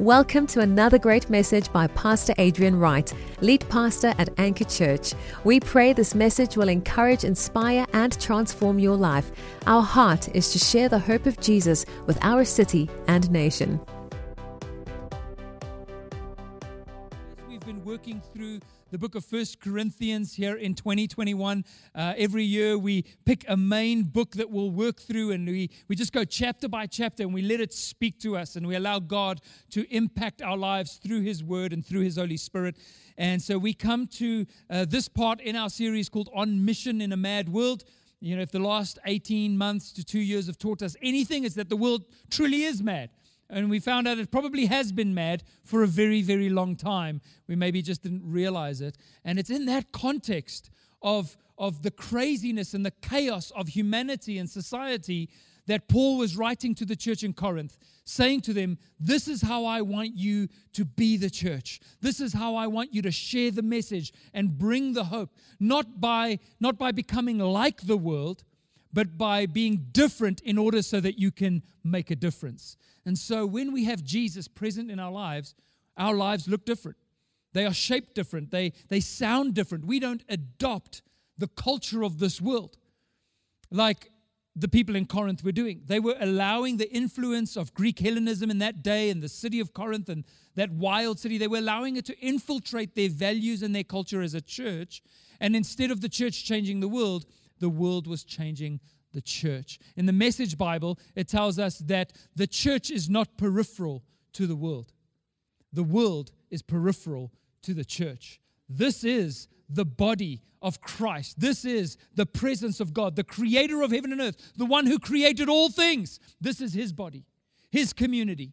Welcome to another great message by Pastor Adrian Wright, lead pastor at Anchor Church. We pray this message will encourage, inspire, and transform your life. Our heart is to share the hope of Jesus with our city and nation. We've been working through the book of First Corinthians here in 2021. Uh, every year we pick a main book that we'll work through and we, we just go chapter by chapter and we let it speak to us and we allow God to impact our lives through His Word and through His Holy Spirit. And so we come to uh, this part in our series called On Mission in a Mad World. You know, if the last 18 months to two years have taught us anything, it's that the world truly is mad. And we found out it probably has been mad for a very, very long time. We maybe just didn't realize it. And it's in that context of, of the craziness and the chaos of humanity and society that Paul was writing to the church in Corinth, saying to them, This is how I want you to be the church. This is how I want you to share the message and bring the hope, not by, not by becoming like the world, but by being different in order so that you can make a difference. And so when we have Jesus present in our lives, our lives look different. They are shaped different. They, they sound different. We don't adopt the culture of this world like the people in Corinth were doing. They were allowing the influence of Greek Hellenism in that day and the city of Corinth and that wild city, they were allowing it to infiltrate their values and their culture as a church. And instead of the church changing the world, the world was changing the church. In the Message Bible, it tells us that the church is not peripheral to the world, the world is peripheral to the church. This is the body of Christ. This is the presence of God, the creator of heaven and earth, the one who created all things. This is his body, his community.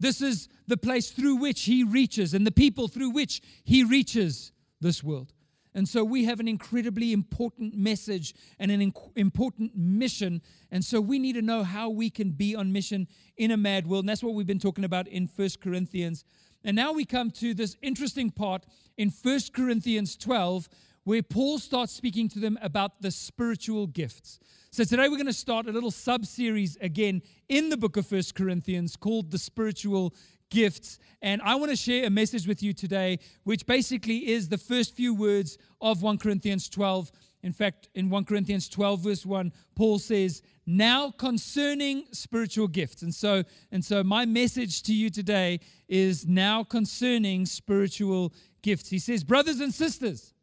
This is the place through which he reaches and the people through which he reaches this world. And so we have an incredibly important message and an inc- important mission. And so we need to know how we can be on mission in a mad world. And that's what we've been talking about in First Corinthians. And now we come to this interesting part in First Corinthians 12, where Paul starts speaking to them about the spiritual gifts. So today we're going to start a little sub series again in the book of First Corinthians called the spiritual gifts. And I want to share a message with you today, which basically is the first few words of 1 Corinthians 12. In fact, in 1 Corinthians 12, verse 1, Paul says, Now concerning spiritual gifts. And so, and so my message to you today is now concerning spiritual gifts. He says, Brothers and sisters,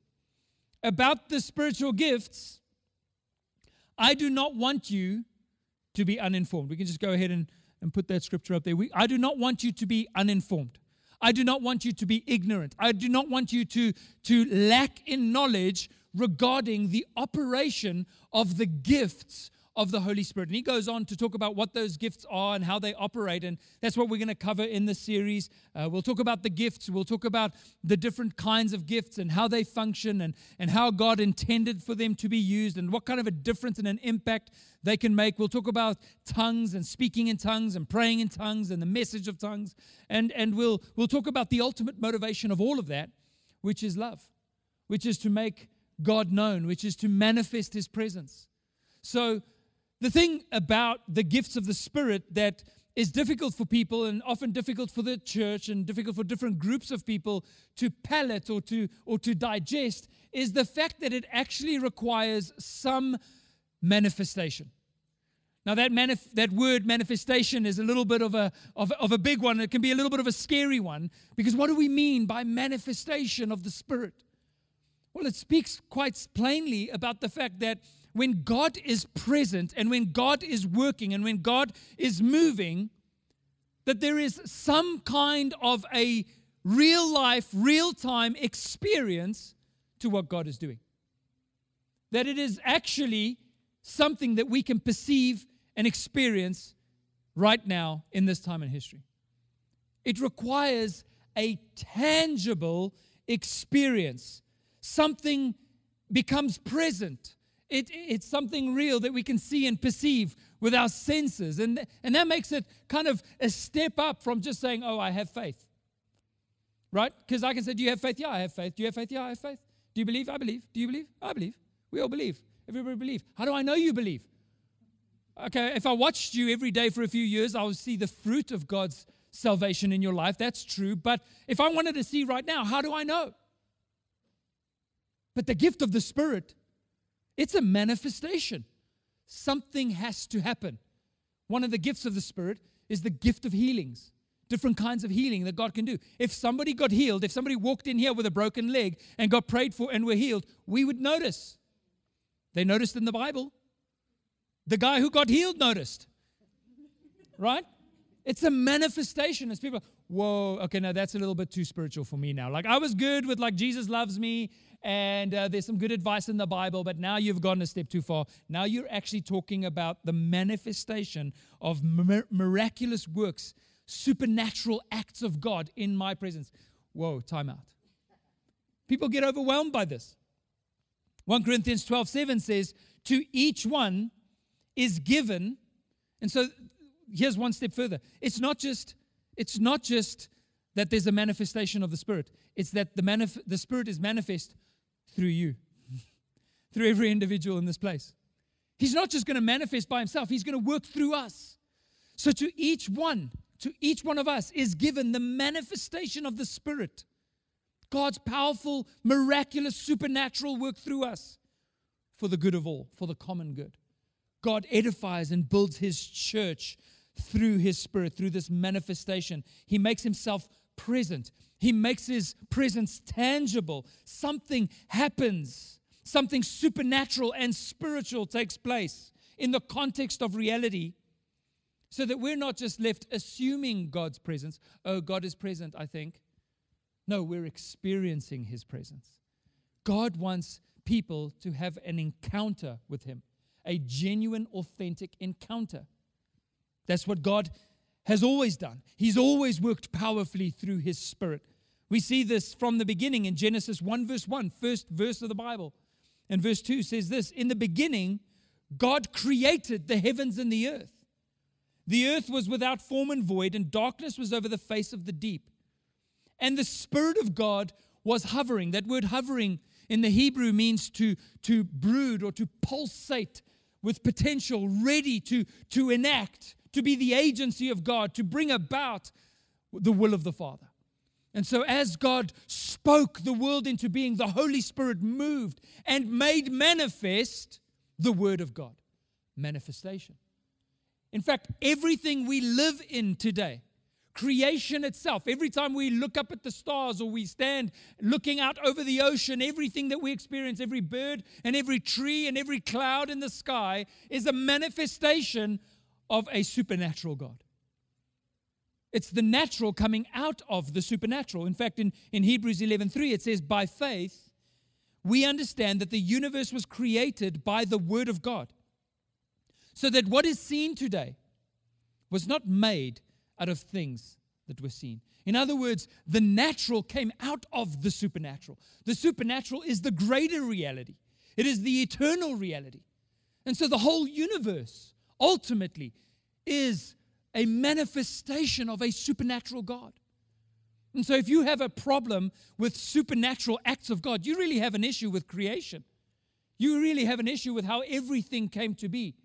about the spiritual gifts, I do not want you to be uninformed. We can just go ahead and and put that scripture up there. We, I do not want you to be uninformed. I do not want you to be ignorant. I do not want you to, to lack in knowledge regarding the operation of the gifts of the Holy Spirit. And he goes on to talk about what those gifts are and how they operate. And that's what we're going to cover in this series. Uh, we'll talk about the gifts, we'll talk about the different kinds of gifts and how they function and, and how God intended for them to be used and what kind of a difference and an impact they can make. We'll talk about tongues and speaking in tongues and praying in tongues and the message of tongues. And, and we'll, we'll talk about the ultimate motivation of all of that, which is love, which is to make God known, which is to manifest his presence. So, the thing about the gifts of the Spirit that is difficult for people and often difficult for the church and difficult for different groups of people to palate or to or to digest is the fact that it actually requires some manifestation. Now that manif- that word manifestation is a little bit of a of, of a big one. It can be a little bit of a scary one because what do we mean by manifestation of the Spirit? Well, it speaks quite plainly about the fact that when God is present and when God is working and when God is moving, that there is some kind of a real life, real time experience to what God is doing. That it is actually something that we can perceive and experience right now in this time in history. It requires a tangible experience. Something becomes present it, it's something real that we can see and perceive with our senses. And, and that makes it kind of a step up from just saying, oh, I have faith. Right? Because I can say, do you have faith? Yeah, I have faith. Do you have faith? Yeah, I have faith. Do you believe? I believe. Do you believe? I believe. We all believe. Everybody believe. How do I know you believe? Okay, if I watched you every day for a few years, I would see the fruit of God's salvation in your life. That's true. But if I wanted to see right now, how do I know? But the gift of the Spirit, it's a manifestation. Something has to happen. One of the gifts of the Spirit is the gift of healings, different kinds of healing that God can do. If somebody got healed, if somebody walked in here with a broken leg and got prayed for and were healed, we would notice. They noticed in the Bible. The guy who got healed noticed. Right? It's a manifestation as people, whoa, okay, now that's a little bit too spiritual for me now. Like I was good with like Jesus loves me and uh, there's some good advice in the Bible, but now you've gone a step too far. Now you're actually talking about the manifestation of mir- miraculous works, supernatural acts of God in my presence. Whoa, time out. People get overwhelmed by this. 1 Corinthians 12 7 says, To each one is given. And so here's one step further. It's not just, it's not just that there's a manifestation of the Spirit. It's that the, manif- the Spirit is manifest through you, through every individual in this place. He's not just going to manifest by himself, he's going to work through us. So to each one, to each one of us is given the manifestation of the Spirit. God's powerful, miraculous, supernatural work through us for the good of all, for the common good. God edifies and builds his church through his spirit, through this manifestation. He makes himself present. He makes his presence tangible. Something happens, something supernatural and spiritual takes place in the context of reality, so that we're not just left assuming God's presence. Oh, God is present, I think. No, we're experiencing his presence. God wants people to have an encounter with him, a genuine, authentic encounter. That's what God has always done. He's always worked powerfully through his spirit. We see this from the beginning in Genesis 1, verse 1, first verse of the Bible. And verse 2 says this In the beginning, God created the heavens and the earth. The earth was without form and void, and darkness was over the face of the deep. And the Spirit of God was hovering. That word hovering in the Hebrew means to, to brood or to pulsate with potential, ready to, to enact, to be the agency of God, to bring about the will of the Father. And so, as God spoke the world into being, the Holy Spirit moved and made manifest the Word of God. Manifestation. In fact, everything we live in today, creation itself, every time we look up at the stars or we stand looking out over the ocean, everything that we experience, every bird and every tree and every cloud in the sky is a manifestation of a supernatural God. It's the natural coming out of the supernatural. In fact, in, in Hebrews 11:3 it says, "By faith we understand that the universe was created by the word of God, so that what is seen today was not made out of things that were seen." In other words, the natural came out of the supernatural. The supernatural is the greater reality. It is the eternal reality. And so the whole universe ultimately is a manifestation of a supernatural God. And so, if you have a problem with supernatural acts of God, you really have an issue with creation. You really have an issue with how everything came to be.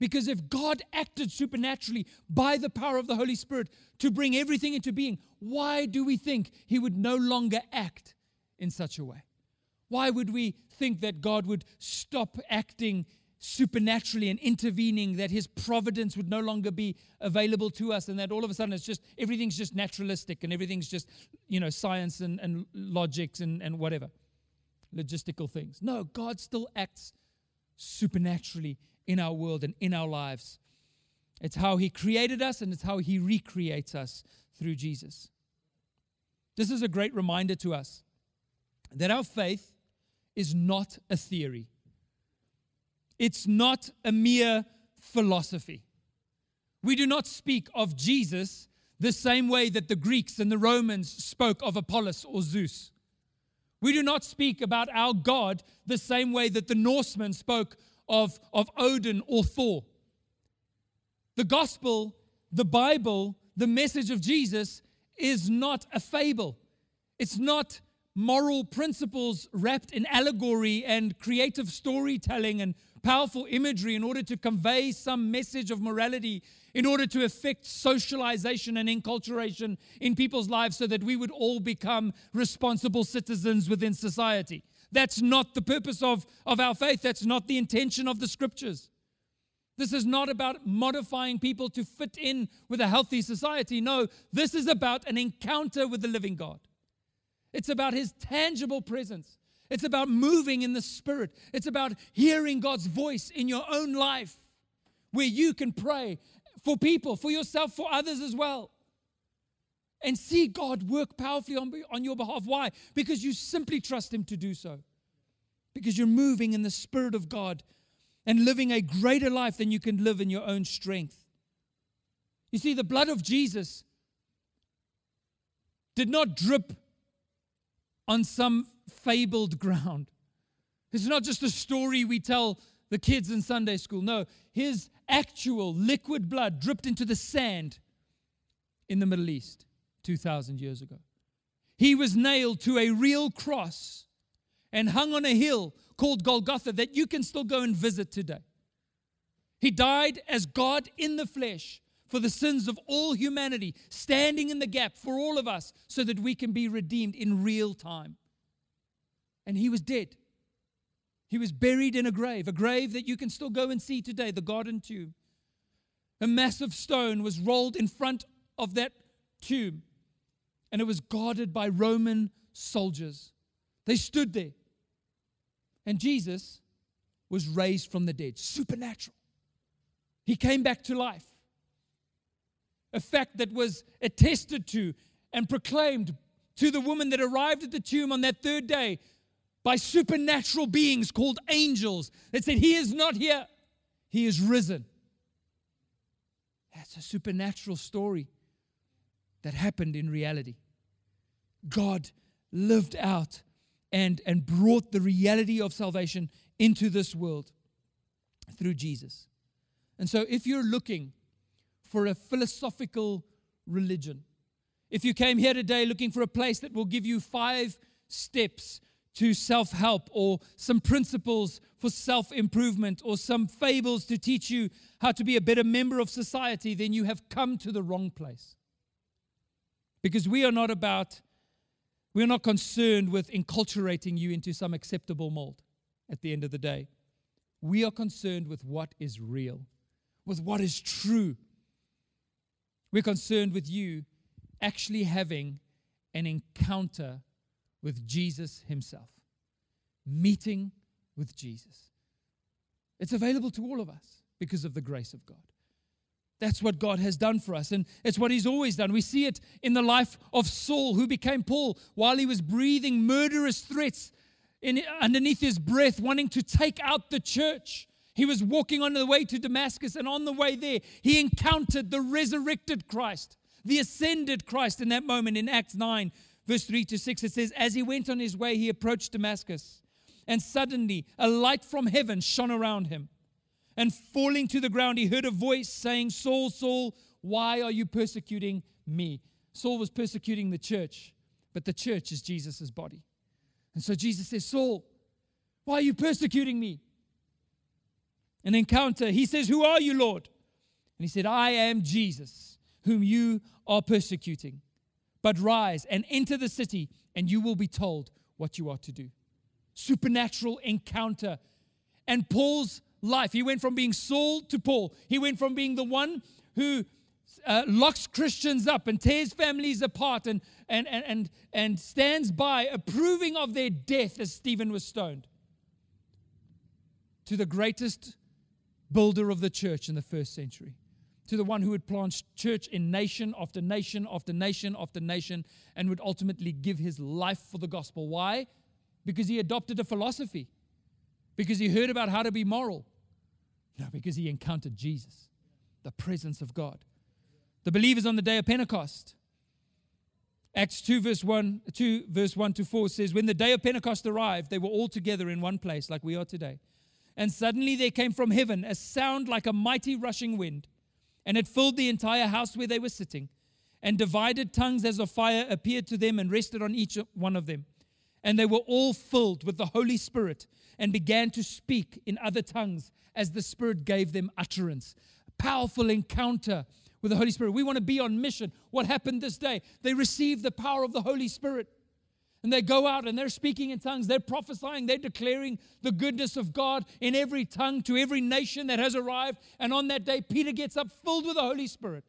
Because if God acted supernaturally by the power of the Holy Spirit to bring everything into being, why do we think He would no longer act in such a way? Why would we think that God would stop acting supernaturally and intervening, that his providence would no longer be available to us, and that all of a sudden it's just everything's just naturalistic and everything's just, you know, science and, and logics and, and whatever, logistical things. No, God still acts supernaturally in our world and in our lives. It's how he created us and it's how he recreates us through Jesus. This is a great reminder to us that our faith is not a theory. It's not a mere philosophy. We do not speak of Jesus the same way that the Greeks and the Romans spoke of Apollos or Zeus. We do not speak about our God the same way that the Norsemen spoke of, of Odin or Thor. The gospel, the Bible, the message of Jesus is not a fable. It's not moral principles wrapped in allegory and creative storytelling and powerful imagery in order to convey some message of morality, in order to affect socialization and enculturation in people's lives so that we would all become responsible citizens within society. That's not the purpose of, of our faith. That's not the intention of the scriptures. This is not about modifying people to fit in with a healthy society. No, this is about an encounter with the living God. It's about his tangible presence. It's about moving in the spirit. It's about hearing God's voice in your own life where you can pray for people, for yourself, for others as well. And see God work powerfully on, on your behalf. Why? Because you simply trust Him to do so. Because you're moving in the Spirit of God and living a greater life than you can live in your own strength. You see, the blood of Jesus did not drip on some fabled ground. It's not just a story we tell the kids in Sunday school. No, his actual liquid blood dripped into the sand in the Middle East 2,000 years ago. He was nailed to a real cross and hung on a hill called Golgotha that you can still go and visit today. He died as God in the flesh for the sins of all humanity, standing in the gap for all of us so that we can be redeemed in real time. And he was dead. He was buried in a grave, a grave that you can still go and see today, the garden tomb. A massive stone was rolled in front of that tomb, and it was guarded by Roman soldiers. They stood there. And Jesus was raised from the dead, supernatural. He came back to life. A fact that was attested to and proclaimed to the woman that arrived at the tomb on that third day by supernatural beings called angels that said, He is not here, He is risen. That's a supernatural story that happened in reality. God lived out and, and brought the reality of salvation into this world through Jesus. And so, if you're looking for a philosophical religion, if you came here today looking for a place that will give you five steps to self help or some principles for self improvement or some fables to teach you how to be a better member of society, then you have come to the wrong place. Because we are not about, we are not concerned with enculturating you into some acceptable mold at the end of the day. We are concerned with what is real, with what is true. We're concerned with you actually having an encounter with Jesus himself, meeting with Jesus. It's available to all of us because of the grace of God. That's what God has done for us, and it's what He's always done. We see it in the life of Saul, who became Paul while he was breathing murderous threats in, underneath his breath, wanting to take out the church. He was walking on the way to Damascus, and on the way there, he encountered the resurrected Christ, the ascended Christ in that moment in Acts 9, verse 3 to 6, it says, As he went on his way, he approached Damascus, and suddenly a light from heaven shone around him. And falling to the ground, he heard a voice saying, Saul, Saul, why are you persecuting me? Saul was persecuting the church, but the church is Jesus' body. And so Jesus says, Saul, why are you persecuting me? An encounter. He says, Who are you, Lord? And he said, I am Jesus, whom you are persecuting. But rise and enter the city, and you will be told what you are to do. Supernatural encounter. And Paul's life, he went from being Saul to Paul. He went from being the one who uh, locks Christians up and tears families apart and, and, and, and, and stands by approving of their death as Stephen was stoned, to the greatest builder of the church in the first century to the one who would plant church in nation after nation after nation after nation and would ultimately give his life for the gospel. Why? Because he adopted a philosophy, because he heard about how to be moral. No, because he encountered Jesus, the presence of God. The believers on the day of Pentecost. Acts 2 verse 1 2 verse 1 to 4 says when the day of Pentecost arrived they were all together in one place like we are today and suddenly there came from heaven a sound like a mighty rushing wind and it filled the entire house where they were sitting. And divided tongues as of fire appeared to them and rested on each one of them. And they were all filled with the Holy Spirit and began to speak in other tongues as the Spirit gave them utterance. Powerful encounter with the Holy Spirit. We want to be on mission. What happened this day? They received the power of the Holy Spirit. And they go out and they're speaking in tongues, they're prophesying, they're declaring the goodness of God in every tongue to every nation that has arrived. And on that day, Peter gets up filled with the Holy Spirit.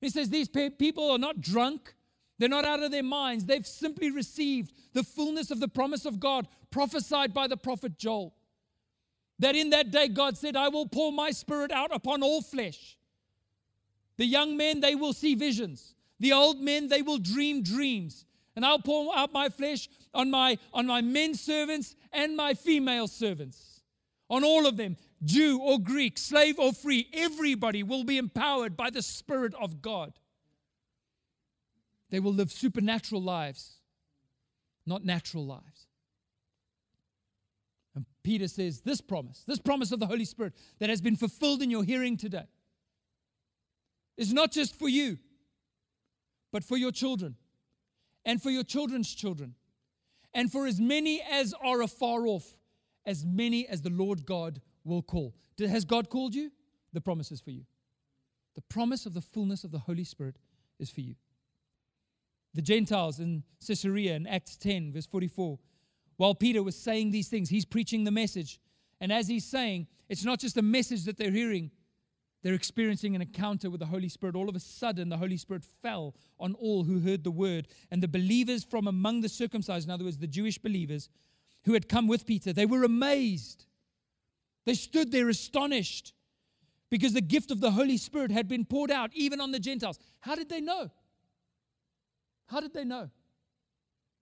He says, These people are not drunk, they're not out of their minds. They've simply received the fullness of the promise of God prophesied by the prophet Joel. That in that day, God said, I will pour my spirit out upon all flesh. The young men, they will see visions. The old men, they will dream dreams. And I'll pour out my flesh on my, on my men servants and my female servants. On all of them, Jew or Greek, slave or free, everybody will be empowered by the Spirit of God. They will live supernatural lives, not natural lives. And Peter says, This promise, this promise of the Holy Spirit that has been fulfilled in your hearing today, is not just for you, but for your children, and for your children's children, and for as many as are afar off, as many as the Lord God will call. Has God called you? The promise is for you. The promise of the fullness of the Holy Spirit is for you the Gentiles in Caesarea in Acts 10, verse 44. While Peter was saying these things, he's preaching the message. And as he's saying, it's not just a message that they're hearing, they're experiencing an encounter with the Holy Spirit. All of a sudden, the Holy Spirit fell on all who heard the word. And the believers from among the circumcised, in other words, the Jewish believers who had come with Peter, they were amazed. They stood there astonished because the gift of the Holy Spirit had been poured out even on the Gentiles. How did they know? How did they know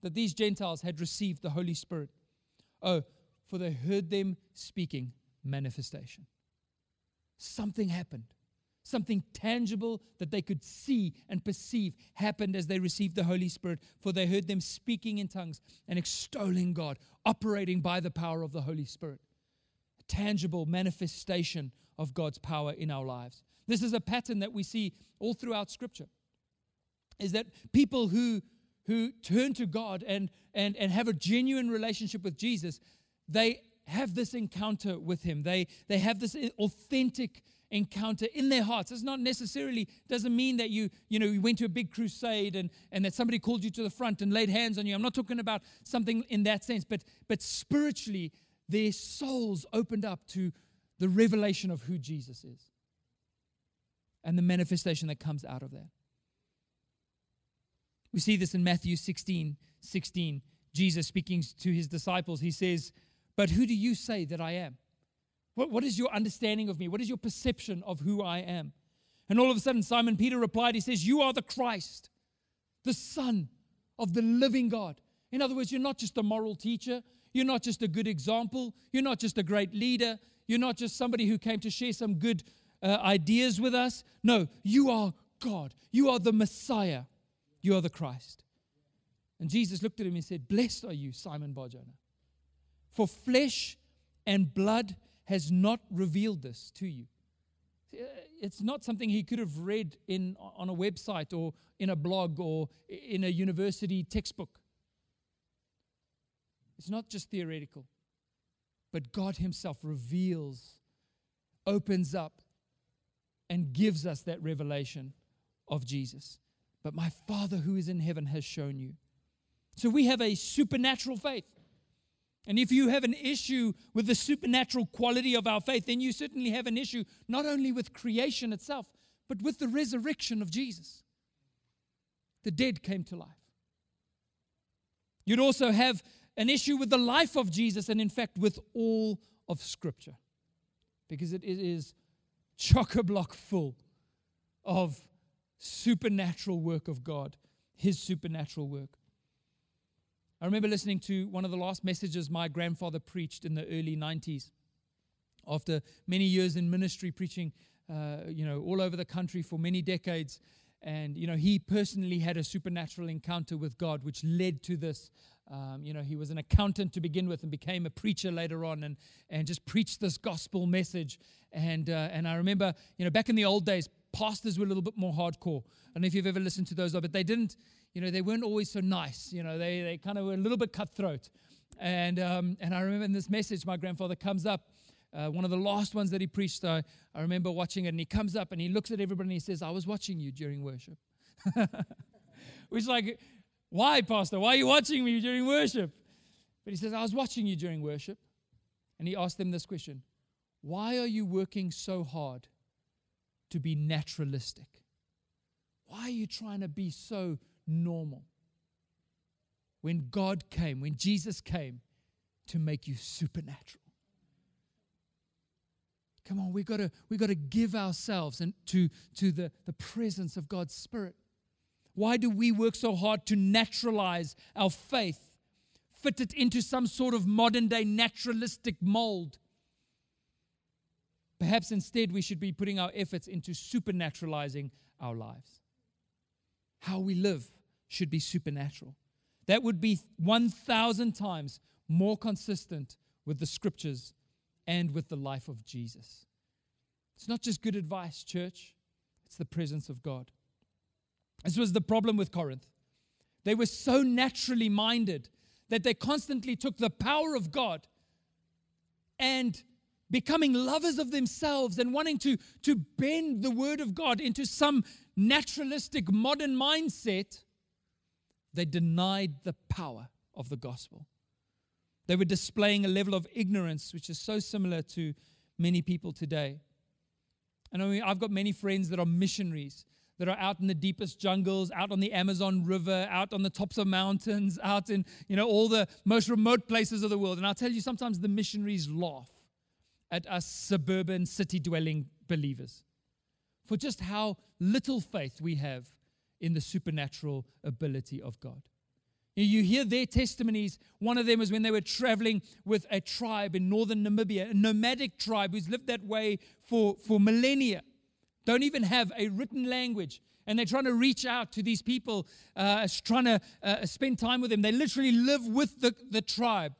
that these Gentiles had received the Holy Spirit? Oh, for they heard them speaking manifestation. Something happened. Something tangible that they could see and perceive happened as they received the Holy Spirit, for they heard them speaking in tongues and extolling God, operating by the power of the Holy Spirit. A tangible manifestation of God's power in our lives. This is a pattern that we see all throughout Scripture is that people who who turn to God and and and have a genuine relationship with Jesus, they have this encounter with him. They they have this authentic encounter in their hearts. It's not necessarily doesn't mean that you you know you went to a big crusade and and that somebody called you to the front and laid hands on you. I'm not talking about something in that sense, but but spiritually their souls opened up to the revelation of who Jesus is and the manifestation that comes out of that. We see this in Matthew 16 16. Jesus speaking to his disciples, he says, But who do you say that I am? What, what is your understanding of me? What is your perception of who I am? And all of a sudden, Simon Peter replied, He says, You are the Christ, the Son of the living God. In other words, you're not just a moral teacher, you're not just a good example, you're not just a great leader, you're not just somebody who came to share some good uh, ideas with us. No, you are God, you are the Messiah. You are the Christ. And Jesus looked at him and said, Blessed are you, Simon Barjona. For flesh and blood has not revealed this to you. Uh, it's not something he could have read in, on a website or in a blog or in a university textbook. It's not just theoretical, but God Himself reveals, opens up, and gives us that revelation of Jesus but my Father who is in heaven has shown you. So we have a supernatural faith. And if you have an issue with the supernatural quality of our faith, then you certainly have an issue not only with creation itself, but with the resurrection of Jesus. The dead came to life. You'd also have an issue with the life of Jesus, and in fact, with all of Scripture, because it is chock a block full of supernatural work of God, His supernatural work. I remember listening to one of the last messages my grandfather preached in the early 90s. After many years in ministry, preaching, uh, you know, all over the country for many decades, and you know, he personally had a supernatural encounter with God, which led to this. Um, you know, he was an accountant to begin with, and became a preacher later on, and and just preached this gospel message. And uh, and I remember, you know, back in the old days, pastors were a little bit more hardcore. Know if you've ever listened to those, but they didn't, you know, they weren't always so nice. You know, they, they kind of were a little bit cutthroat. And, um, and I remember in this message, my grandfather comes up, uh, one of the last ones that he preached. I, I remember watching it, and he comes up and he looks at everybody and he says, I was watching you during worship. Which, is like, why, Pastor? Why are you watching me during worship? But he says, I was watching you during worship. And he asked them this question Why are you working so hard to be naturalistic? Why are you trying to be so normal? When God came, when Jesus came to make you supernatural. Come on, we gotta we gotta give ourselves and to, to the, the presence of God's Spirit. Why do we work so hard to naturalize our faith fit it into some sort of modern day naturalistic mold. Perhaps instead we should be putting our efforts into supernaturalizing our lives. How we live should be supernatural. That would be 1,000 times more consistent with the scriptures and with the life of Jesus. It's not just good advice, church, it's the presence of God. This was the problem with Corinth. They were so naturally minded that they constantly took the power of God and becoming lovers of themselves and wanting to, to bend the word of God into some naturalistic modern mindset, they denied the power of the gospel. They were displaying a level of ignorance which is so similar to many people today. And I mean, I've got many friends that are missionaries that are out in the deepest jungles, out on the Amazon River, out on the tops of mountains, out in, you know, all the most remote places of the world. And I'll tell you, sometimes the missionaries laugh at us suburban city dwelling believers for just how little faith we have in the supernatural ability of God. You hear their testimonies. One of them was when they were traveling with a tribe in northern Namibia, a nomadic tribe who's lived that way for, for millennia don't even have a written language. And they're trying to reach out to these people, uh, trying to uh, spend time with them. They literally live with the, the tribe,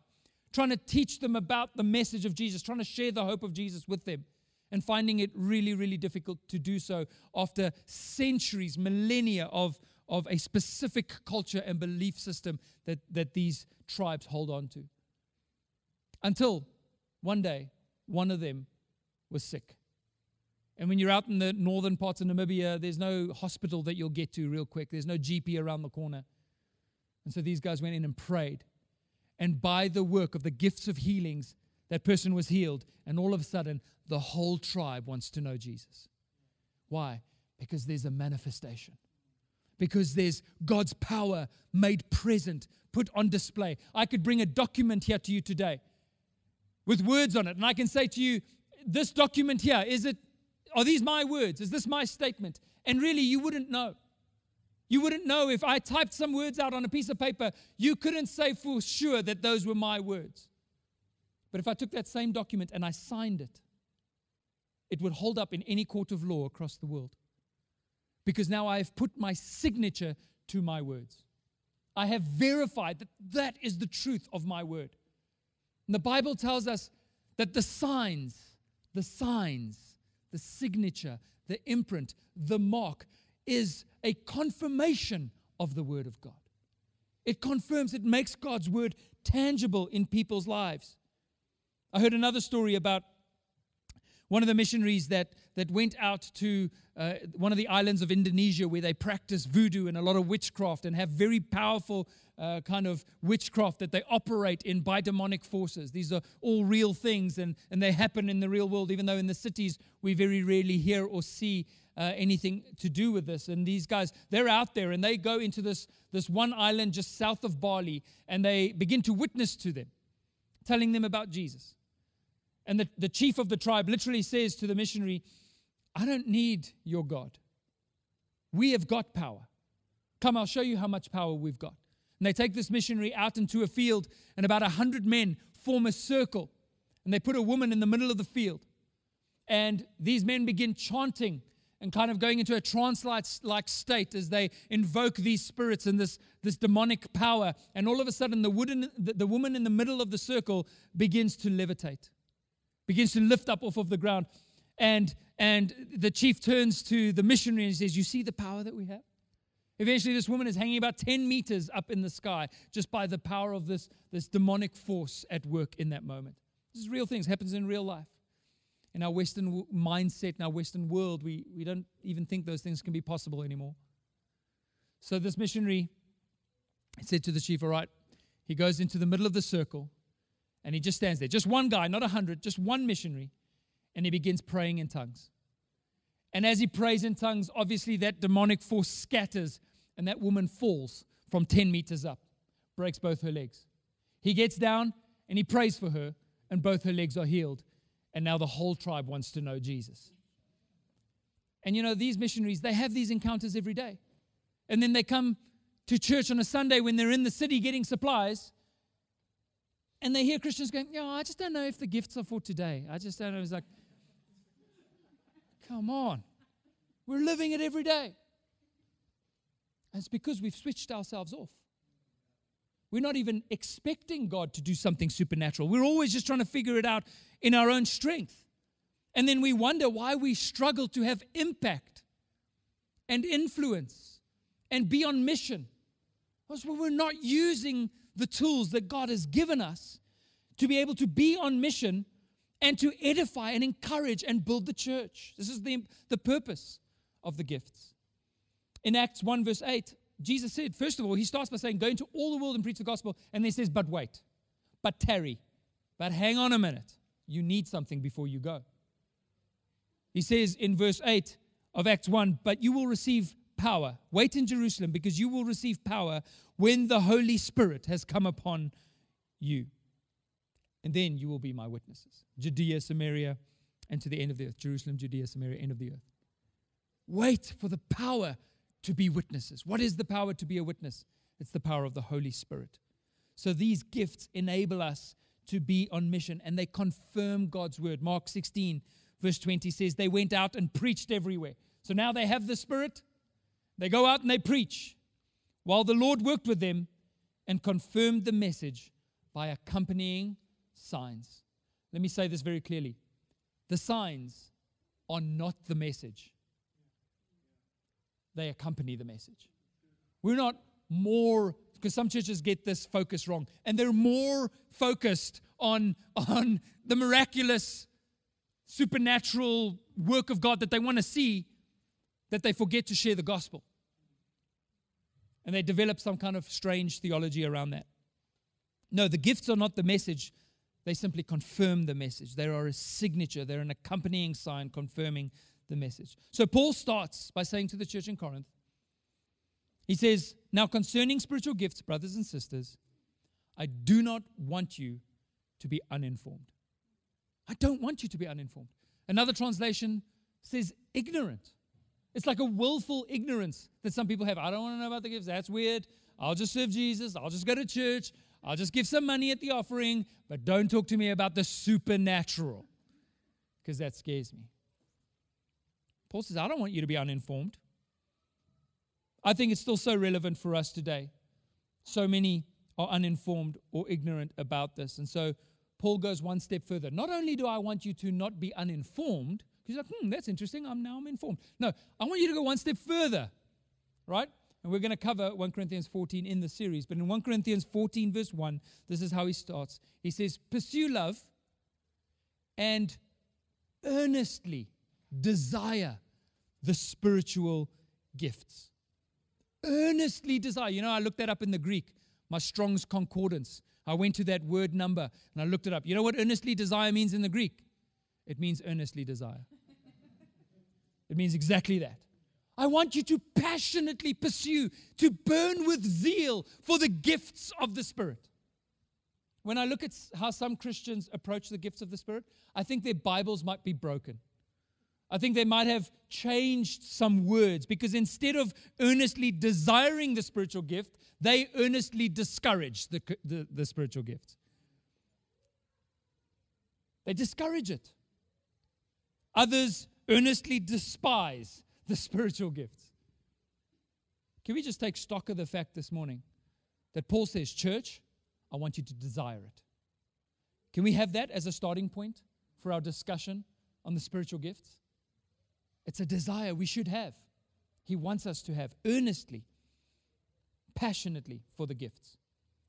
trying to teach them about the message of Jesus, trying to share the hope of Jesus with them, and finding it really, really difficult to do so after centuries, millennia of, of a specific culture and belief system that, that these tribes hold on to. Until one day, one of them was sick. And when you're out in the northern parts of Namibia, there's no hospital that you'll get to real quick. There's no GP around the corner. And so these guys went in and prayed. And by the work of the gifts of healings, that person was healed. And all of a sudden, the whole tribe wants to know Jesus. Why? Because there's a manifestation. Because there's God's power made present, put on display. I could bring a document here to you today with words on it, and I can say to you, this document here, is it are these my words? Is this my statement? And really, you wouldn't know. You wouldn't know if I typed some words out on a piece of paper, you couldn't say for sure that those were my words. But if I took that same document and I signed it, it would hold up in any court of law across the world. Because now I have put my signature to my words. I have verified that that is the truth of my word. And the Bible tells us that the signs, the signs the signature, the imprint, the mark is a confirmation of the Word of God. It confirms, it makes God's Word tangible in people's lives. I heard another story about one of the missionaries that, that went out to uh, one of the islands of Indonesia where they practice voodoo and a lot of witchcraft and have very powerful uh, kind of witchcraft that they operate in by demonic forces. These are all real things and, and they happen in the real world, even though in the cities we very rarely hear or see uh, anything to do with this. And these guys, they're out there and they go into this, this one island just south of Bali and they begin to witness to them, telling them about Jesus. And the, the chief of the tribe literally says to the missionary, I don't need your God. We have got power. Come, I'll show you how much power we've got. And they take this missionary out into a field, and about a hundred men form a circle, and they put a woman in the middle of the field. And these men begin chanting and kind of going into a trance like state as they invoke these spirits and this, this demonic power. And all of a sudden, the, wooden, the, the woman in the middle of the circle begins to levitate, begins to lift up off of the ground. And, and the chief turns to the missionary and says, You see the power that we have? Eventually, this woman is hanging about 10 meters up in the sky just by the power of this, this demonic force at work in that moment. This is real things, happens in real life. In our Western mindset, in our Western world, we, we don't even think those things can be possible anymore. So, this missionary said to the chief, All right, he goes into the middle of the circle and he just stands there. Just one guy, not a hundred, just one missionary. And he begins praying in tongues. And as he prays in tongues, obviously that demonic force scatters and that woman falls from 10 meters up, breaks both her legs. He gets down and he prays for her, and both her legs are healed. And now the whole tribe wants to know Jesus. And you know, these missionaries, they have these encounters every day. And then they come to church on a Sunday when they're in the city getting supplies. And they hear Christians going, Yeah, I just don't know if the gifts are for today. I just don't know. It's like, come on. We're living it every day. And it's because we've switched ourselves off. We're not even expecting God to do something supernatural. We're always just trying to figure it out in our own strength. And then we wonder why we struggle to have impact and influence and be on mission. Because we're not using the tools that God has given us to be able to be on mission and to edify and encourage and build the church. This is the, the purpose of the gifts. In Acts 1, verse 8, Jesus said, first of all, he starts by saying, Go into all the world and preach the gospel. And then he says, But wait, but tarry, but hang on a minute. You need something before you go. He says in verse 8 of Acts 1, But you will receive power. Wait in Jerusalem because you will receive power when the Holy Spirit has come upon you. And then you will be my witnesses. Judea, Samaria, and to the end of the earth. Jerusalem, Judea, Samaria, end of the earth. Wait for the power to be witnesses. What is the power to be a witness? It's the power of the Holy Spirit. So these gifts enable us to be on mission and they confirm God's word. Mark 16, verse 20 says, They went out and preached everywhere. So now they have the Spirit. They go out and they preach while the Lord worked with them and confirmed the message by accompanying signs. Let me say this very clearly the signs are not the message, they accompany the message. We're not more, because some churches get this focus wrong, and they're more focused on, on the miraculous, supernatural work of God that they want to see, that they forget to share the gospel. And they develop some kind of strange theology around that. No, the gifts are not the message, they simply confirm the message. They are a signature, they're an accompanying sign confirming the message. So Paul starts by saying to the church in Corinth, he says, Now concerning spiritual gifts, brothers and sisters, I do not want you to be uninformed. I don't want you to be uninformed. Another translation says ignorant. It's like a willful ignorance that some people have. I don't want to know about the gifts. That's weird. I'll just serve Jesus. I'll just go to church. I'll just give some money at the offering, but don't talk to me about the supernatural because that scares me. Paul says, I don't want you to be uninformed. I think it's still so relevant for us today. So many are uninformed or ignorant about this. And so Paul goes one step further. Not only do I want you to not be uninformed, because like, hmm, that's interesting, I'm now I'm informed. No, I want you to go one step further, right? And we're going to cover 1 Corinthians 14 in the series. But in 1 Corinthians 14, verse 1, this is how he starts. He says, Pursue love and earnestly desire the spiritual gifts. Earnestly desire. You know, I looked that up in the Greek, my Strong's Concordance. I went to that word number and I looked it up. You know what earnestly desire means in the Greek? It means earnestly desire. It means exactly that. I want you to passionately pursue, to burn with zeal for the gifts of the Spirit. When I look at how some Christians approach the gifts of the Spirit, I think their Bibles might be broken. I think they might have changed some words because instead of earnestly desiring the spiritual gift, they earnestly discourage the, the, the spiritual gift. They discourage it. Others earnestly despise the spiritual gifts. Can we just take stock of the fact this morning that Paul says, Church, I want you to desire it? Can we have that as a starting point for our discussion on the spiritual gifts? It's a desire we should have. He wants us to have earnestly, passionately for the gifts.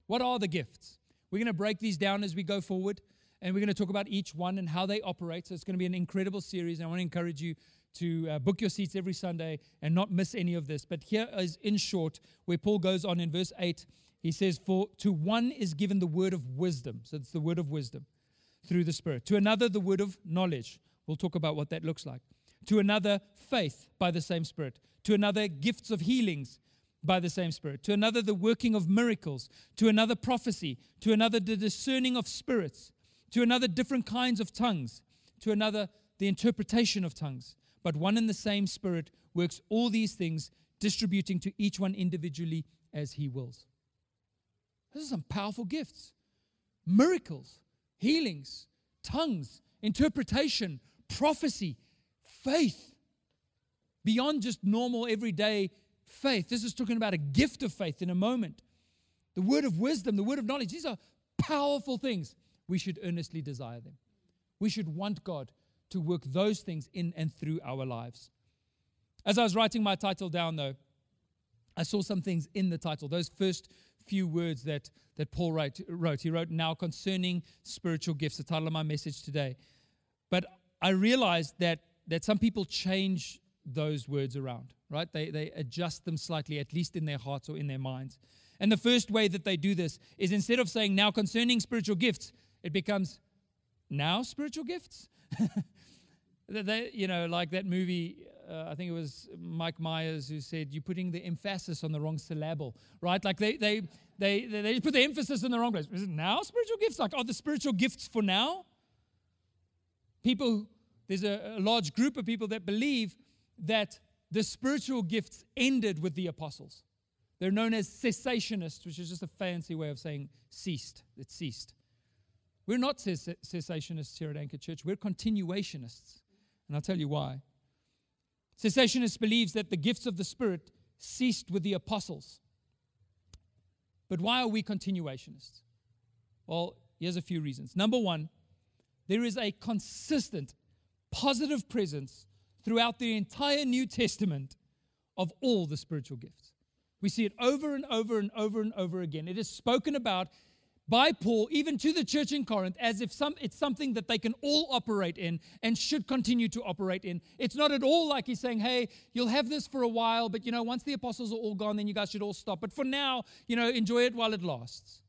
What are the gifts? We're going to break these down as we go forward, and we're going to talk about each one and how they operate. So it's going to be an incredible series, I want to encourage you to uh, book your seats every Sunday and not miss any of this. But here is, in short, where Paul goes on in verse 8. He says, For to one is given the word of wisdom. So it's the word of wisdom through the Spirit. To another, the word of knowledge. We'll talk about what that looks like. To another, faith by the same Spirit. To another, gifts of healings by the same Spirit. To another, the working of miracles. To another, prophecy. To another, the discerning of spirits. To another, different kinds of tongues. To another, the interpretation of tongues. But one and the same Spirit works all these things, distributing to each one individually as He wills. Those are some powerful gifts miracles, healings, tongues, interpretation, prophecy, faith. Beyond just normal, everyday faith. This is talking about a gift of faith in a moment. The word of wisdom, the word of knowledge, these are powerful things. We should earnestly desire them. We should want God to work those things in and through our lives. As I was writing my title down, though, I saw some things in the title. Those first few words that, that Paul wrote, wrote. He wrote, Now concerning spiritual gifts, the title of my message today. But I realized that, that some people change those words around, right? They, they adjust them slightly, at least in their hearts or in their minds. And the first way that they do this is instead of saying, Now concerning spiritual gifts, it becomes, Now spiritual gifts? they, you know, like that movie, uh, I think it was Mike Myers who said, You're putting the emphasis on the wrong syllable, right? Like they, they, they, they, they put the emphasis in the wrong place. Is it now spiritual gifts? Like, are the spiritual gifts for now? People, there's a, a large group of people that believe that the spiritual gifts ended with the apostles. They're known as cessationists, which is just a fancy way of saying ceased. It ceased. We're not cessationists here at Anchor Church, we're continuationists. And I'll tell you why. Cessationist believes that the gifts of the Spirit ceased with the apostles. But why are we continuationists? Well, here's a few reasons. Number one, there is a consistent positive presence throughout the entire New Testament of all the spiritual gifts. We see it over and over and over and over again. It is spoken about by Paul, even to the church in Corinth, as if some, it's something that they can all operate in and should continue to operate in. It's not at all like he's saying, hey, you'll have this for a while, but you know, once the apostles are all gone, then you guys should all stop. But for now, you know, enjoy it while it lasts.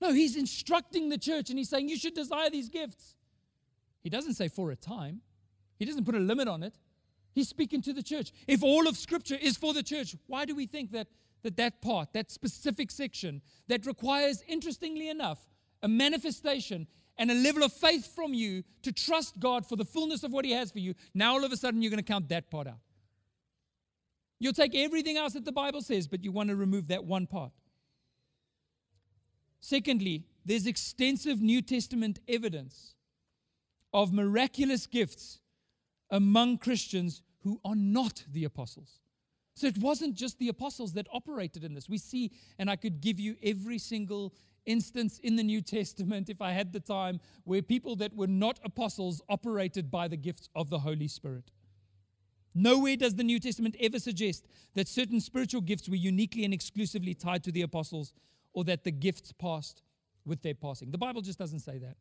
No, he's instructing the church and he's saying, you should desire these gifts. He doesn't say for a time, he doesn't put a limit on it. He's speaking to the church. If all of Scripture is for the church, why do we think that that that part, that specific section that requires, interestingly enough, a manifestation and a level of faith from you to trust God for the fullness of what He has for you, now all of a sudden you're going to count that part out. You'll take everything else that the Bible says, but you want to remove that one part. Secondly, there's extensive New Testament evidence of miraculous gifts among Christians who are not the apostles. So it wasn't just the apostles that operated in this. We see, and I could give you every single instance in the New Testament, if I had the time, where people that were not apostles operated by the gifts of the Holy Spirit. Nowhere does the New Testament ever suggest that certain spiritual gifts were uniquely and exclusively tied to the apostles or that the gifts passed with their passing. The Bible just doesn't say that.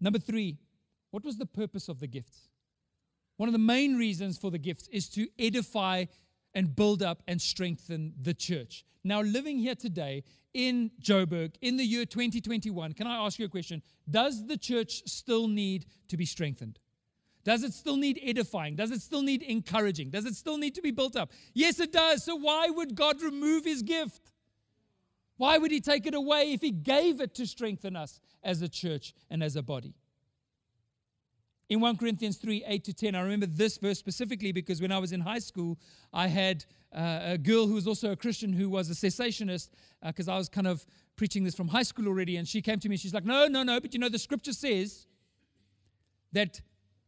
Number three, what was the purpose of the gifts? One of the main reasons for the gifts is to edify and build up and strengthen the church. Now, living here today in Joburg in the year 2021, can I ask you a question? Does the church still need to be strengthened? Does it still need edifying? Does it still need encouraging? Does it still need to be built up? Yes, it does. So, why would God remove his gift? Why would he take it away if he gave it to strengthen us as a church and as a body? In 1 Corinthians 3 8 to 10. I remember this verse specifically because when I was in high school, I had uh, a girl who was also a Christian who was a cessationist because uh, I was kind of preaching this from high school already. And she came to me, and she's like, No, no, no, but you know, the scripture says that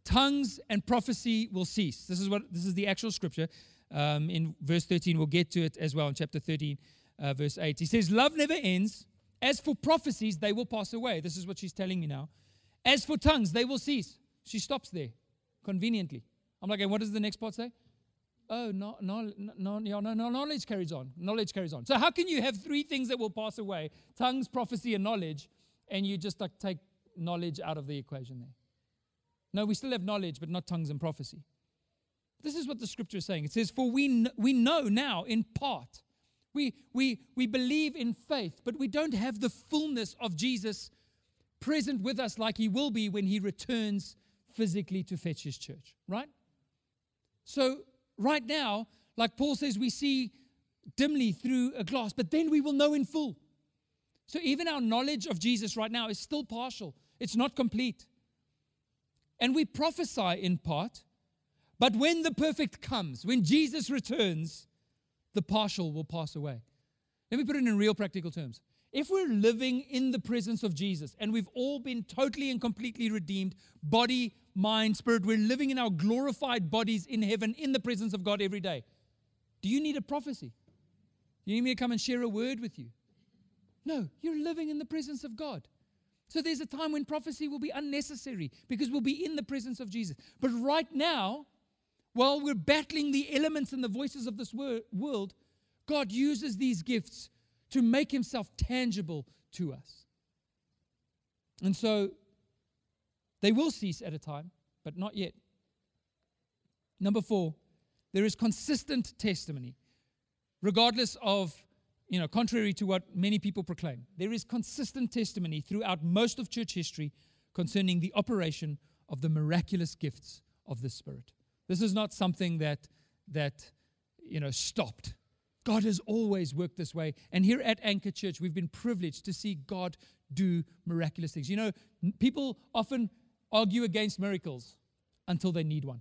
tongues and prophecy will cease. This is what this is the actual scripture. Um, in verse 13, we'll get to it as well in chapter 13, uh, verse 8. He says, Love never ends. As for prophecies, they will pass away. This is what she's telling me now. As for tongues, they will cease. She stops there conveniently. I'm like, and what does the next part say? Oh, no, no, no, no, no, knowledge carries on. Knowledge carries on. So how can you have three things that will pass away? Tongues, prophecy, and knowledge, and you just like take knowledge out of the equation there. No, we still have knowledge, but not tongues and prophecy. This is what the scripture is saying. It says, For we, kn- we know now in part. We, we, we believe in faith, but we don't have the fullness of Jesus present with us like he will be when he returns physically to fetch his church, right? So right now, like Paul says, we see dimly through a glass, but then we will know in full. So even our knowledge of Jesus right now is still partial, it's not complete. And we prophesy in part, but when the perfect comes, when Jesus returns, the partial will pass away. Let me put it in real practical terms. If we're living in the presence of Jesus and we've all been totally and completely redeemed, body, mind, spirit, we're living in our glorified bodies in heaven in the presence of God every day. Do you need a prophecy? Do you need me to come and share a word with you? No, you're living in the presence of God. So there's a time when prophecy will be unnecessary because we'll be in the presence of Jesus. But right now, while we're battling the elements and the voices of this world, God uses these gifts to make himself tangible to us. And so they will cease at a time, but not yet. Number four, there is consistent testimony, regardless of, you know, contrary to what many people proclaim. There is consistent testimony throughout most of church history concerning the operation of the miraculous gifts of the Spirit. This is not something that, that you know, stopped. God has always worked this way. And here at Anchor Church, we've been privileged to see God do miraculous things. You know, people often argue against miracles until they need one.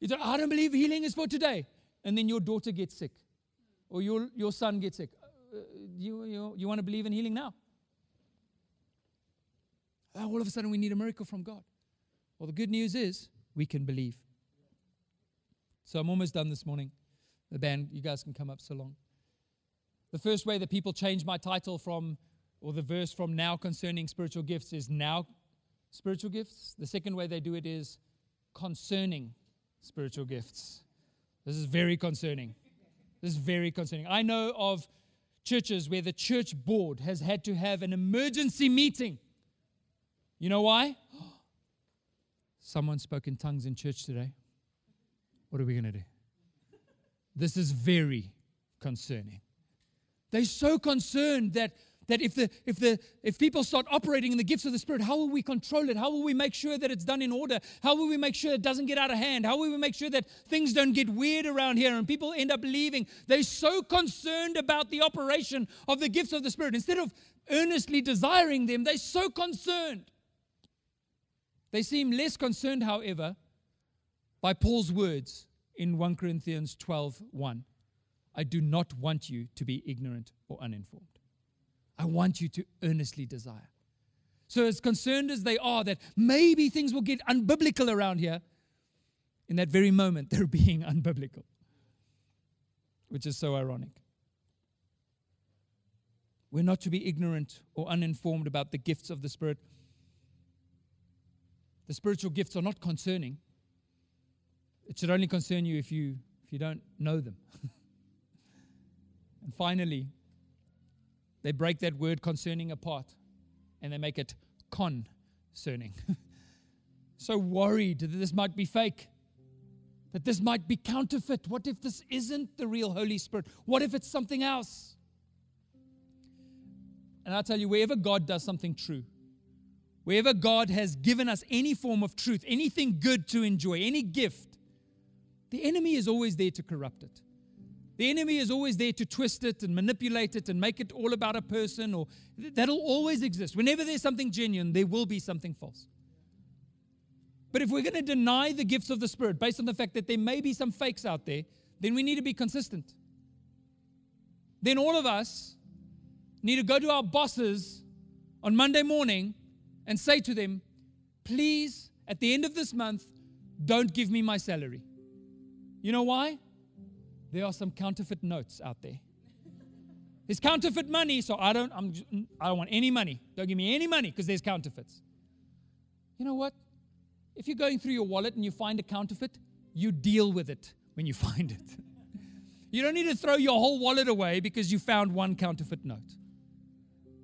you say, I don't believe healing is for today. And then your daughter gets sick or your, your son gets sick. Uh, you, you, you want to believe in healing now? Oh, all of a sudden, we need a miracle from God. Well, the good news is we can believe. So I'm almost done this morning. The band, you guys can come up so long. The first way that people change my title from, or the verse from now concerning spiritual gifts is now spiritual gifts. The second way they do it is concerning spiritual gifts. This is very concerning. This is very concerning. I know of churches where the church board has had to have an emergency meeting. You know why? Someone spoke in tongues in church today. What are we going to do? This is very concerning. They're so concerned that, that if, the, if, the, if people start operating in the gifts of the Spirit, how will we control it? How will we make sure that it's done in order? How will we make sure it doesn't get out of hand? How will we make sure that things don't get weird around here and people end up leaving? They're so concerned about the operation of the gifts of the Spirit. Instead of earnestly desiring them, they're so concerned. They seem less concerned, however, by Paul's words in 1 Corinthians 12 1. I do not want you to be ignorant or uninformed. I want you to earnestly desire. So, as concerned as they are that maybe things will get unbiblical around here, in that very moment, they're being unbiblical, which is so ironic. We're not to be ignorant or uninformed about the gifts of the Spirit. The spiritual gifts are not concerning, it should only concern you if you, if you don't know them. and finally, they break that word concerning apart and they make it concerning. so worried that this might be fake, that this might be counterfeit. What if this isn't the real Holy Spirit? What if it's something else? And I tell you, wherever God does something true, wherever God has given us any form of truth, anything good to enjoy, any gift, the enemy is always there to corrupt it. The enemy is always there to twist it and manipulate it and make it all about a person, or that'll always exist. Whenever there's something genuine, there will be something false. But if we're going to deny the gifts of the Spirit based on the fact that there may be some fakes out there, then we need to be consistent. Then all of us need to go to our bosses on Monday morning and say to them, please, at the end of this month, don't give me my salary. You know why? There are some counterfeit notes out there. There's counterfeit money, so I don't, I'm, I don't want any money. Don't give me any money because there's counterfeits. You know what? If you're going through your wallet and you find a counterfeit, you deal with it when you find it. You don't need to throw your whole wallet away because you found one counterfeit note.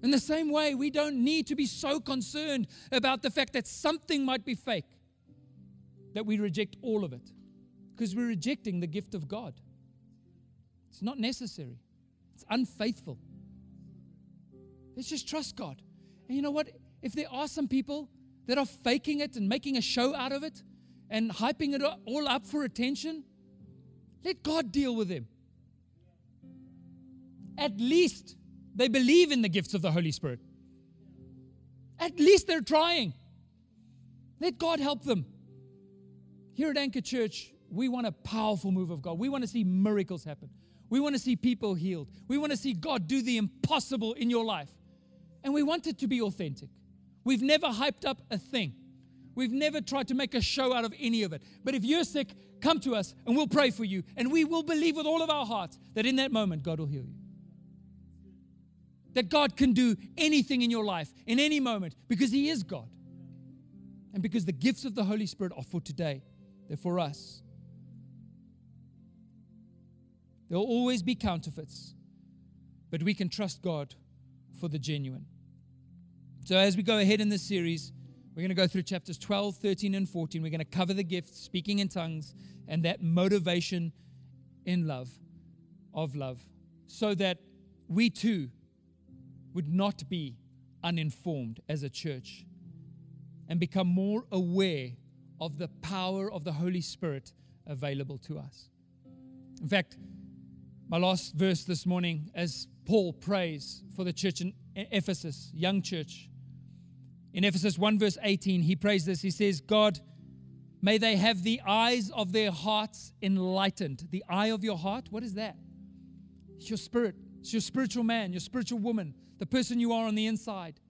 In the same way, we don't need to be so concerned about the fact that something might be fake that we reject all of it because we're rejecting the gift of God. It's not necessary, it's unfaithful. Let's just trust God. And you know what? If there are some people that are faking it and making a show out of it and hyping it all up for attention, let God deal with them. At least they believe in the gifts of the Holy Spirit. At least they're trying. Let God help them. Here at Anchor Church, we want a powerful move of God. We want to see miracles happen. We want to see people healed. We want to see God do the impossible in your life. And we want it to be authentic. We've never hyped up a thing. We've never tried to make a show out of any of it. But if you're sick, come to us and we'll pray for you. And we will believe with all of our hearts that in that moment, God will heal you that God can do anything in your life in any moment because He is God. And because the gifts of the Holy Spirit are for today, they're for us. There'll always be counterfeits, but we can trust God for the genuine. So, as we go ahead in this series, we're going to go through chapters 12, 13, and 14. We're going to cover the gifts, speaking in tongues, and that motivation in love, of love, so that we too would not be uninformed as a church and become more aware of the power of the Holy Spirit available to us. In fact, my last verse this morning, as Paul prays for the church in Ephesus, young church, in Ephesus 1, verse 18, he prays this. He says, God, may they have the eyes of their hearts enlightened. The eye of your heart, what is that? It's your spirit, it's your spiritual man, your spiritual woman the person you are on the inside.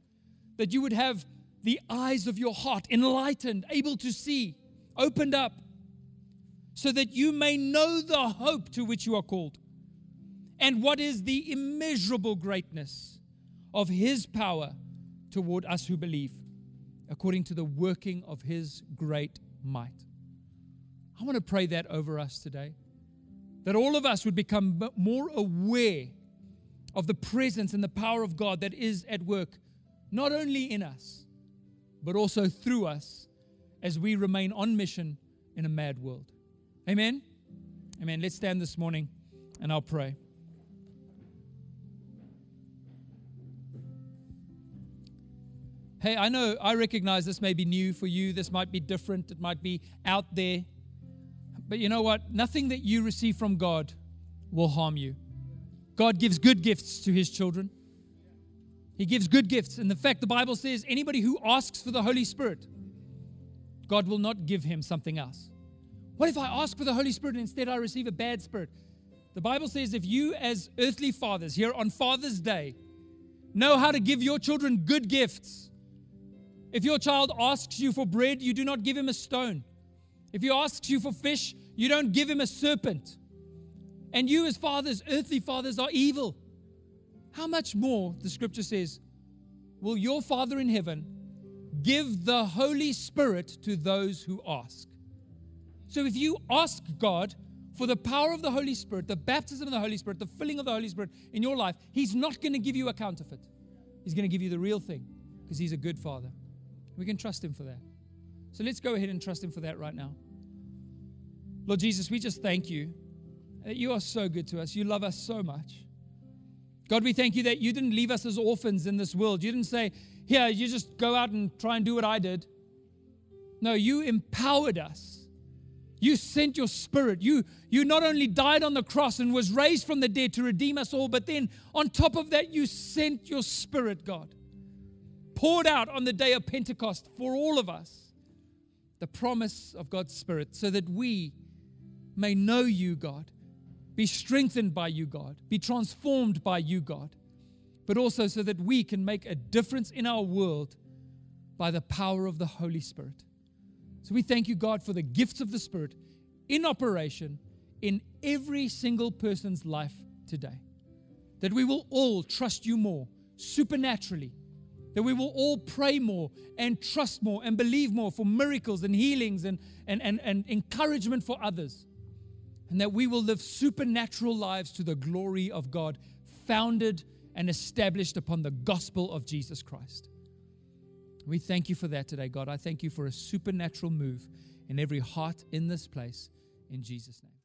That you would have the eyes of your heart enlightened, able to see, opened up, so that you may know the hope to which you are called. And what is the immeasurable greatness of His power toward us who believe, according to the working of His great might. I want to pray that over us today. That all of us would become more aware of the presence and the power of God that is at work, not only in us, but also through us as we remain on mission in a mad world. Amen? Amen. Let's stand this morning and I'll pray. Hey, I know, I recognize this may be new for you. This might be different. It might be out there. But you know what? Nothing that you receive from God will harm you. God gives good gifts to his children. He gives good gifts. And the fact the Bible says anybody who asks for the Holy Spirit, God will not give him something else. What if I ask for the Holy Spirit and instead I receive a bad spirit? The Bible says if you, as earthly fathers, here on Father's Day, know how to give your children good gifts, if your child asks you for bread, you do not give him a stone. If he asks you for fish, you don't give him a serpent and you, as fathers, earthly fathers, are evil, how much more, the scripture says, will your Father in heaven give the Holy Spirit to those who ask? So if you ask God for the power of the Holy Spirit, the baptism of the Holy Spirit, the filling of the Holy Spirit in your life, He's not going to give you a counterfeit. He's going to give you the real thing because He's a good Father. We can trust Him for that. So let's go ahead and trust Him for that right now. Lord Jesus, we just thank you that you are so good to us. You love us so much. God, we thank you that you didn't leave us as orphans in this world. You didn't say, here, you just go out and try and do what I did. No, you empowered us. You sent your spirit. You, you not only died on the cross and was raised from the dead to redeem us all, but then on top of that, you sent your spirit, God. Poured out on the day of Pentecost for all of us the promise of God's spirit so that we may know you, God, be strengthened by you, God, be transformed by you, God, but also so that we can make a difference in our world by the power of the Holy Spirit. So we thank you, God, for the gifts of the Spirit in operation in every single person's life today. that we will all trust you more supernaturally, that we will all pray more and trust more and believe more for miracles and healings and, and, and, and encouragement for others, and that we will live supernatural lives to the glory of God, founded and established upon the gospel of Jesus Christ. We thank you for that today, God. I thank you for a supernatural move in every heart in this place. In Jesus' name.